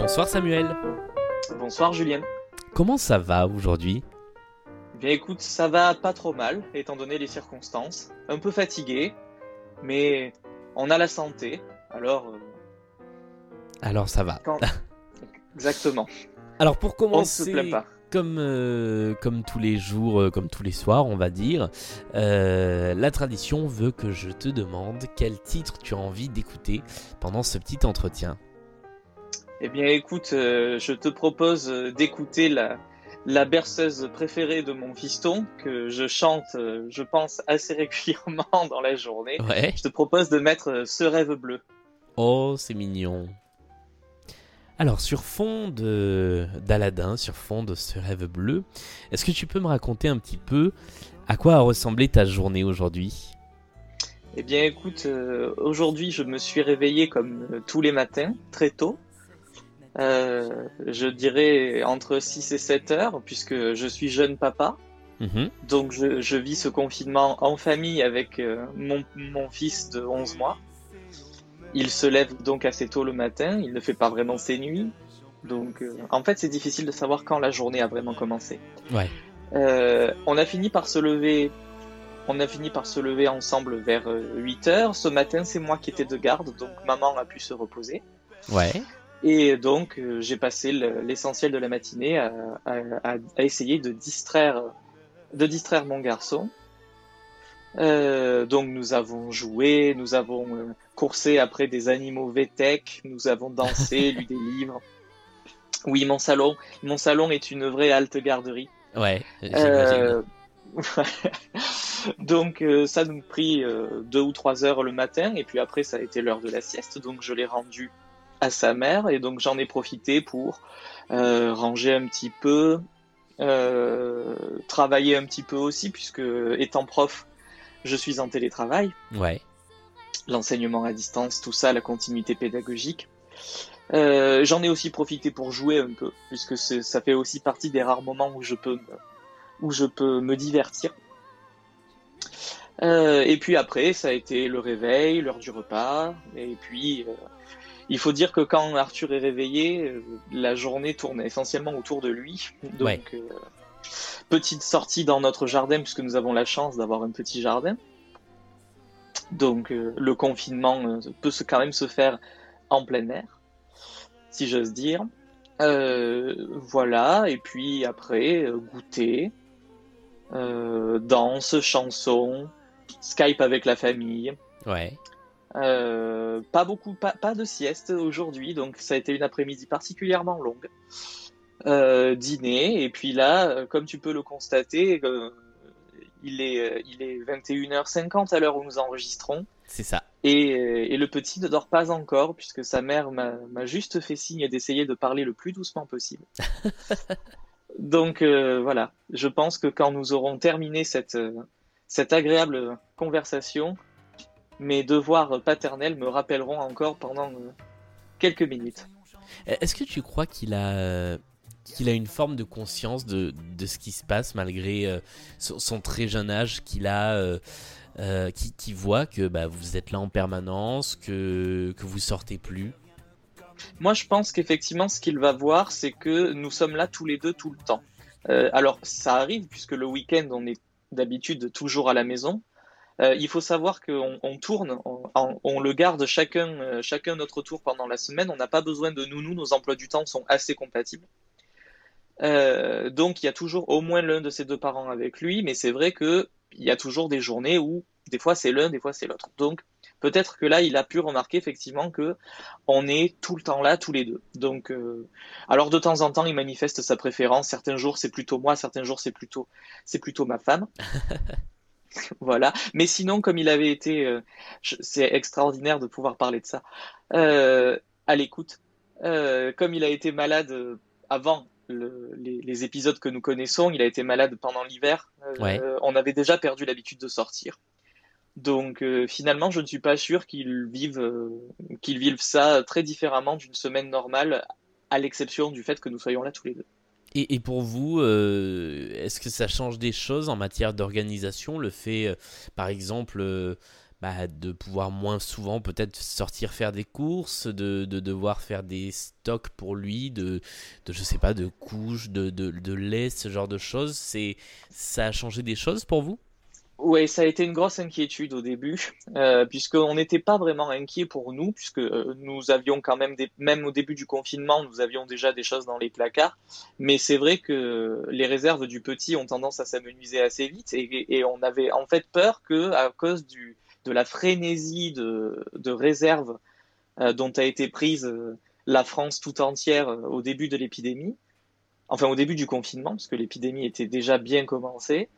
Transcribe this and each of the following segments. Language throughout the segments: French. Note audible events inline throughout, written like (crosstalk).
Bonsoir Samuel. Bonsoir Julien. Comment ça va aujourd'hui? Bien écoute, ça va pas trop mal, étant donné les circonstances. Un peu fatigué, mais on a la santé, alors... euh, Alors ça va. quand- (laughs) Exactement. Alors pour On ne se commencer, pas. comme, euh, comme tous les jours, euh, comme tous les soirs, on va dire, euh, la tradition veut que je te demande quel titre tu as envie d'écouter pendant ce petit entretien. Eh bien écoute, euh, je te propose euh, d'écouter la, la berceuse préférée de mon fiston, que je chante, euh, je pense, assez (laughs) régulièrement dans la journée. Ouais. Je te propose de mettre Ce rêve bleu. Oh, c'est mignon. Alors, sur fond de d'Aladin, sur fond de ce rêve bleu, est-ce que tu peux me raconter un petit peu à quoi a ressemblé ta journée aujourd'hui? Eh bien écoute, euh, aujourd'hui je me suis réveillé comme tous les matins, très tôt. Euh, je dirais entre 6 et 7 heures, puisque je suis jeune papa. Mhm. Donc je, je vis ce confinement en famille avec euh, mon, mon fils de 11 mois. Il se lève donc assez tôt le matin, il ne fait pas vraiment ses nuits. Donc euh, en fait c'est difficile de savoir quand la journée a vraiment commencé. Ouais. On a fini par se lever. On a fini par se lever ensemble vers 8 heures. Ce matin, c'est moi qui étais de garde, donc maman a pu se reposer. Ouais. Et donc, euh, j'ai passé le- l'essentiel de la matinée à, à- à- à essayer de distraire, de distraire mon garçon. Euh, donc, nous avons joué, nous avons euh, coursé après des animaux VTech, nous avons dansé, (laughs) lu des livres. Oui, mon salon, mon salon est une vraie halte garderie. Ouais. Euh, (laughs) donc euh, ça nous pris euh, deux ou trois heures le matin et puis après ça a été l'heure de la sieste donc je l'ai rendu à sa mère et donc j'en ai profité pour euh, ranger un petit peu, euh, travailler un petit peu aussi puisque étant prof je suis en télétravail, Ouais. l'enseignement à distance, tout ça, la continuité pédagogique. Euh, J'en ai aussi profité pour jouer un peu, puisque ça fait aussi partie des rares moments où je peux me, où je peux me divertir. Euh, et puis après, ça a été le réveil, l'heure du repas, et puis euh, il faut dire que quand Arthur est réveillé, euh, la journée tourne essentiellement autour de lui. Donc Ouais. euh, petite sortie dans notre jardin, puisque nous avons la chance d'avoir un petit jardin. Donc euh, le confinement euh, peut se, quand même se faire en plein air, si j'ose dire. Voilà, et puis après, goûter, danse, chanson, Skype avec la famille. Ouais. Euh, pas beaucoup, pas, pas de sieste aujourd'hui, donc ça a été une après-midi particulièrement longue. Euh, dîner, et puis là, euh, comme tu peux le constater, euh, il est, il est 21h50 à l'heure où nous enregistrons. C'est ça. Et, et le petit ne dort pas encore, puisque sa mère m'a juste fait signe d'essayer de parler le plus doucement possible. (laughs) Donc voilà, je pense que quand nous aurons terminé cette, cette agréable conversation, mes devoirs paternels me rappelleront encore pendant euh, quelques minutes. Est-ce que tu crois qu'il a qu'il a une forme de conscience de, de ce qui se passe malgré euh, son, son très jeune âge qu'il a euh, euh, qui, qui voit que bah, vous êtes là en permanence que que vous sortez plus? Moi, je pense qu'effectivement, ce qu'il va voir, c'est que nous sommes là tous les deux tout le temps. Alors, ça arrive, puisque le week-end, on est d'habitude toujours à la maison. Euh, il faut savoir qu'on on tourne, on, le garde chacun, euh, chacun notre tour pendant la semaine. On n'a pas besoin de nounou, nos emplois du temps sont assez compatibles. Euh, donc, il y a toujours au moins l'un de ses deux parents avec lui, mais c'est vrai que il y a toujours des journées où des fois c'est l'un, des fois c'est l'autre. Donc, peut-être que là, il a pu remarquer effectivement que on est tout le temps là, tous les deux. Donc, alors de temps en temps, il manifeste sa préférence. Certains jours, c'est plutôt moi, certains jours, c'est plutôt, c'est plutôt ma femme. (laughs) (laughs) voilà. Mais sinon, comme il avait été, euh, c'est extraordinaire de pouvoir parler de ça euh, à l'écoute. Euh, comme il a été malade avant le- les, les épisodes que nous connaissons, il a été malade pendant l'hiver. Ouais. On avait déjà perdu l'habitude de sortir. Donc finalement, je ne suis pas sûr qu'ils vivent, euh, qu'ils vivent ça très différemment d'une semaine normale, à l'exception du fait que nous soyons là tous les deux. Et, pour vous, euh, est-ce que ça change des choses en matière d'organisation Le fait, euh, par exemple, euh, bah, de pouvoir moins souvent peut-être sortir faire des courses, de, de, devoir faire des stocks pour lui, de, de je sais pas, de couches, de, de, de lait, ce genre de choses. C'est, ça a changé des choses pour vous? Oui, ça a été une grosse inquiétude au début, euh, puisqu'on n'était pas vraiment inquiet pour nous, puisque euh, nous avions quand même, des, même au début du confinement, nous avions déjà des choses dans les placards. Mais c'est vrai que les réserves du petit ont tendance à s'amenuiser assez vite, et, on avait en fait peur que, à cause du, de la frénésie de, de réserves euh, dont a été prise la France tout entière au début de l'épidémie, enfin au début du confinement, parce que l'épidémie était déjà bien commencée,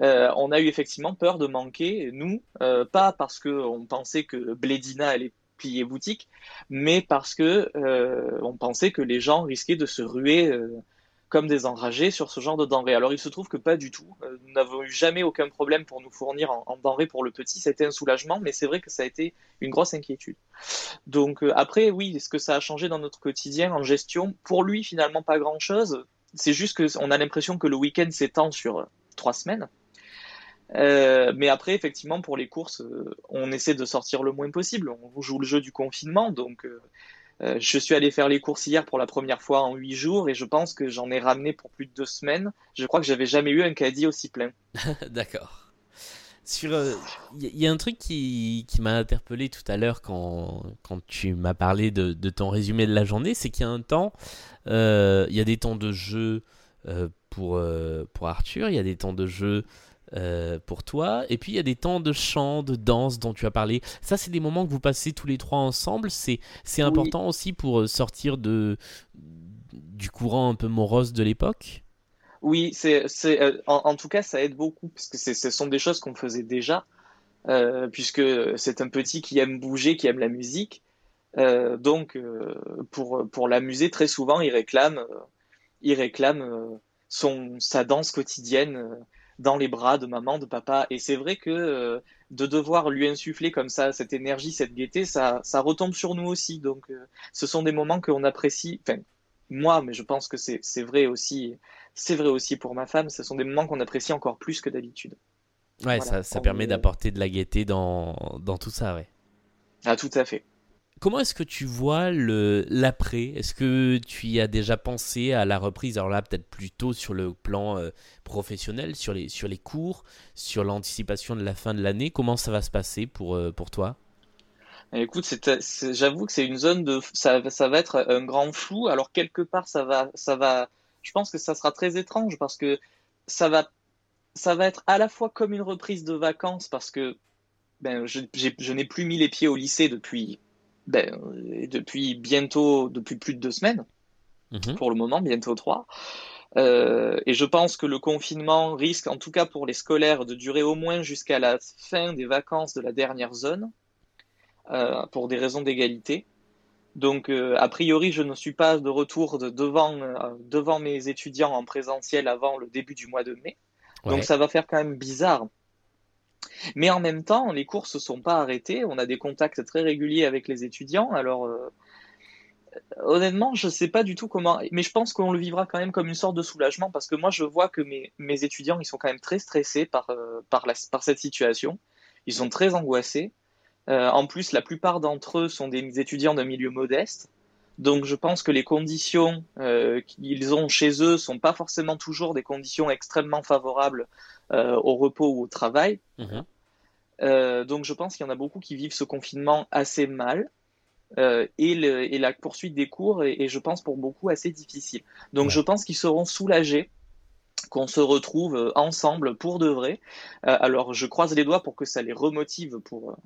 euh, on a eu effectivement peur de manquer, nous, euh, pas parce qu'on pensait que Blédina allait plier boutique, mais parce que euh, on pensait que les gens risquaient de se ruer comme des enragés sur ce genre de denrées. Alors il se trouve que pas du tout. nous n'avons eu jamais aucun problème pour nous fournir en, en denrées pour le petit. C'était un soulagement, mais c'est vrai que ça a été une grosse inquiétude. Donc après, oui, est-ce que ça a changé dans notre quotidien en gestion Pour lui, finalement, pas grand-chose c'est juste qu'on a l'impression que le week-end s'étend sur euh, trois semaines. Euh, mais après, effectivement, pour les courses, euh, on essaie de sortir le moins possible. On joue le jeu du confinement, donc je suis allé faire les courses hier pour la première fois en huit jours et je pense que j'en ai ramené pour plus de deux semaines. Je crois que j'avais jamais eu un caddie aussi plein. (laughs) D'accord. Sur, il y, a un truc qui, m'a interpellé tout à l'heure quand, quand tu m'as parlé de, de, ton résumé de la journée, c'est qu'il y a un temps, euh, il y a des temps de jeu euh, pour, euh, pour Arthur, il y a des temps de jeu pour toi, et puis il y a des temps de chant, de danse dont tu as parlé. Ça, c'est des moments que vous passez tous les trois ensemble. C'est important aussi pour sortir de, du courant un peu morose de l'époque Oui, c'est en, en, tout cas, ça aide beaucoup, parce que ce sont des choses qu'on faisait déjà. Euh, puisque c'est un petit qui aime bouger, qui aime la musique. Euh, donc, euh, pour, pour l'amuser, très souvent, il réclame, euh, il réclame son, sa danse quotidienne dans les bras de maman, de papa. Et c'est vrai que de devoir lui insuffler comme ça cette énergie, cette gaieté, ça, ça retombe sur nous aussi. Donc, ce sont des moments qu'on apprécie. Enfin, moi, mais je pense que c'est vrai aussi. C'est vrai aussi pour ma femme. Ce sont des moments qu'on apprécie encore plus que d'habitude. Ouais, ça, ça permet d'apporter de la gaieté dans, dans tout ça, ouais. Ah, tout à fait. Comment est-ce que tu vois le l'après? Est-ce que tu y as déjà pensé à la reprise? Alors là, peut-être plutôt sur le plan euh, professionnel, sur les, sur les cours, sur l'anticipation de la fin de l'année. Comment ça va se passer pour, euh, pour toi? Écoute, j'avoue que c'est une zone de ça, ça va être un grand flou. Alors quelque part, ça va, ça va. Je pense que ça sera très étrange parce que ça va, ça va être à la fois comme une reprise de vacances parce que ben, je, je n'ai plus mis les pieds au lycée depuis ben, depuis bientôt, depuis plus de deux semaines, mhm. pour le moment, bientôt trois. Euh, et je pense que le confinement risque, en tout cas pour les scolaires, de durer au moins jusqu'à la fin des vacances de la dernière zone, euh, pour des raisons d'égalité. Donc, euh, a priori, je ne suis pas de retour de devant, euh, devant mes étudiants en présentiel avant le début du mois de mai. Donc, ça va faire quand même bizarre mais en même temps, les cours se sont pas arrêtés. On a des contacts très réguliers avec les étudiants. Alors, euh, honnêtement, je sais pas du tout comment, mais je pense qu'on le vivra quand même comme une sorte de soulagement parce que moi, je vois que mes, mes étudiants, ils sont quand même très stressés par, par, la, par cette situation. Ils sont très angoissés. Euh, en plus, la plupart d'entre eux sont des étudiants d'un milieu modeste. Donc je pense que les conditions euh, qu'ils ont chez eux sont pas forcément toujours des conditions extrêmement favorables euh, au repos ou au travail. Mhm. Euh, donc je pense qu'il y en a beaucoup qui vivent ce confinement assez mal. Et, le, et, la poursuite des cours est, je pense, pour beaucoup assez difficile. Donc je pense qu'ils seront soulagés qu'on se retrouve euh, ensemble pour de vrai. Euh, alors je croise les doigts pour que ça les remotive pour,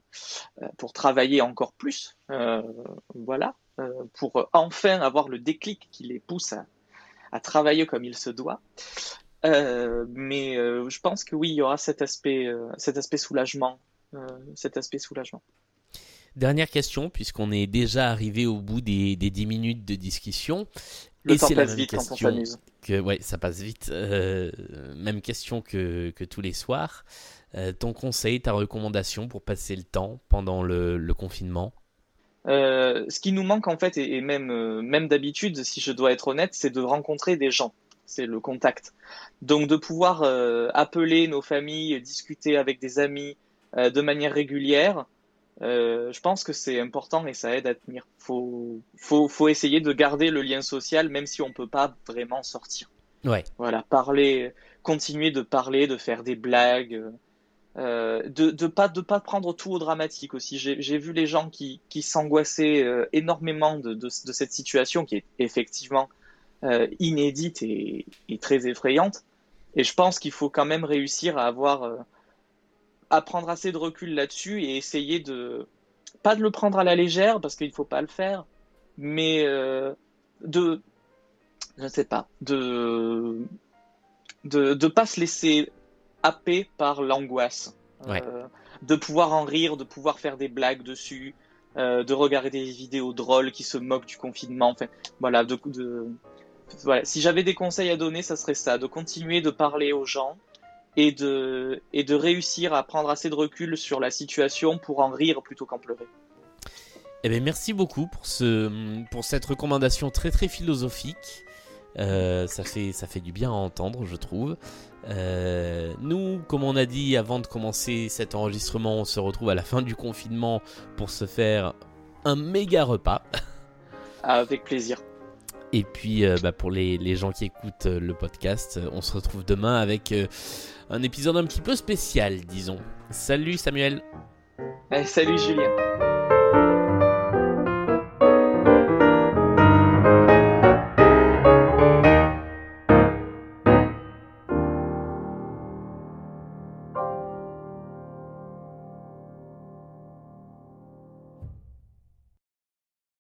euh, pour travailler encore plus. voilà, pour enfin avoir le déclic qui les pousse à, travailler comme il se doit. Mais je pense que oui, il y aura cet aspect, cet aspect soulagement, cet aspect soulagement. Dernière question, puisqu'on est déjà arrivé au bout des, des 10 minutes de discussion. Le temps passe vite quand on s'amuse. Que, ouais, ça passe vite. même question que, que, tous les soirs. ton conseil, ta recommandation pour passer le temps pendant le, le confinement? Ce qui nous manque en fait, et, et même, même d'habitude, si je dois être honnête, c'est de rencontrer des gens c'est le contact. Donc de pouvoir euh, appeler nos familles, discuter avec des amis, de manière régulière, je pense que c'est important et ça aide à tenir. Faut, faut, faut essayer de garder le lien social même si on peut pas vraiment sortir. Ouais. Voilà, parler, continuer de parler, de faire des blagues, euh, de de pas de pas prendre tout au dramatique aussi. J'ai vu les gens qui qui s'angoissaient euh, énormément de, de, de cette situation qui est effectivement euh, inédite et, et, très effrayante. Et je pense qu'il faut quand même réussir à avoir euh, à prendre assez de recul là-dessus et essayer de pas de le prendre à la légère parce qu'il faut pas le faire, mais euh, de je ne sais pas de de ne pas se laisser happer par l'angoisse. Ouais. Euh, de pouvoir en rire, de pouvoir faire des blagues dessus, euh, de regarder des vidéos drôles qui se moquent du confinement. Enfin, voilà, de, de voilà. Si j'avais des conseils à donner, ça serait ça, de continuer de parler aux gens et de, et de réussir à prendre assez de recul sur la situation pour en rire plutôt qu'en pleurer. Eh bien, merci beaucoup pour, ce, pour cette recommandation très très philosophique. Euh, ça, fait, ça fait du bien à entendre, je trouve. Euh, nous, comme on a dit avant de commencer cet enregistrement, on se retrouve à la fin du confinement pour se faire un méga repas. Avec plaisir. Et puis, euh, bah, pour les, les, gens qui écoutent le podcast, on se retrouve demain avec euh, un épisode un petit peu spécial, disons. Salut Samuel. Eh, salut Julien.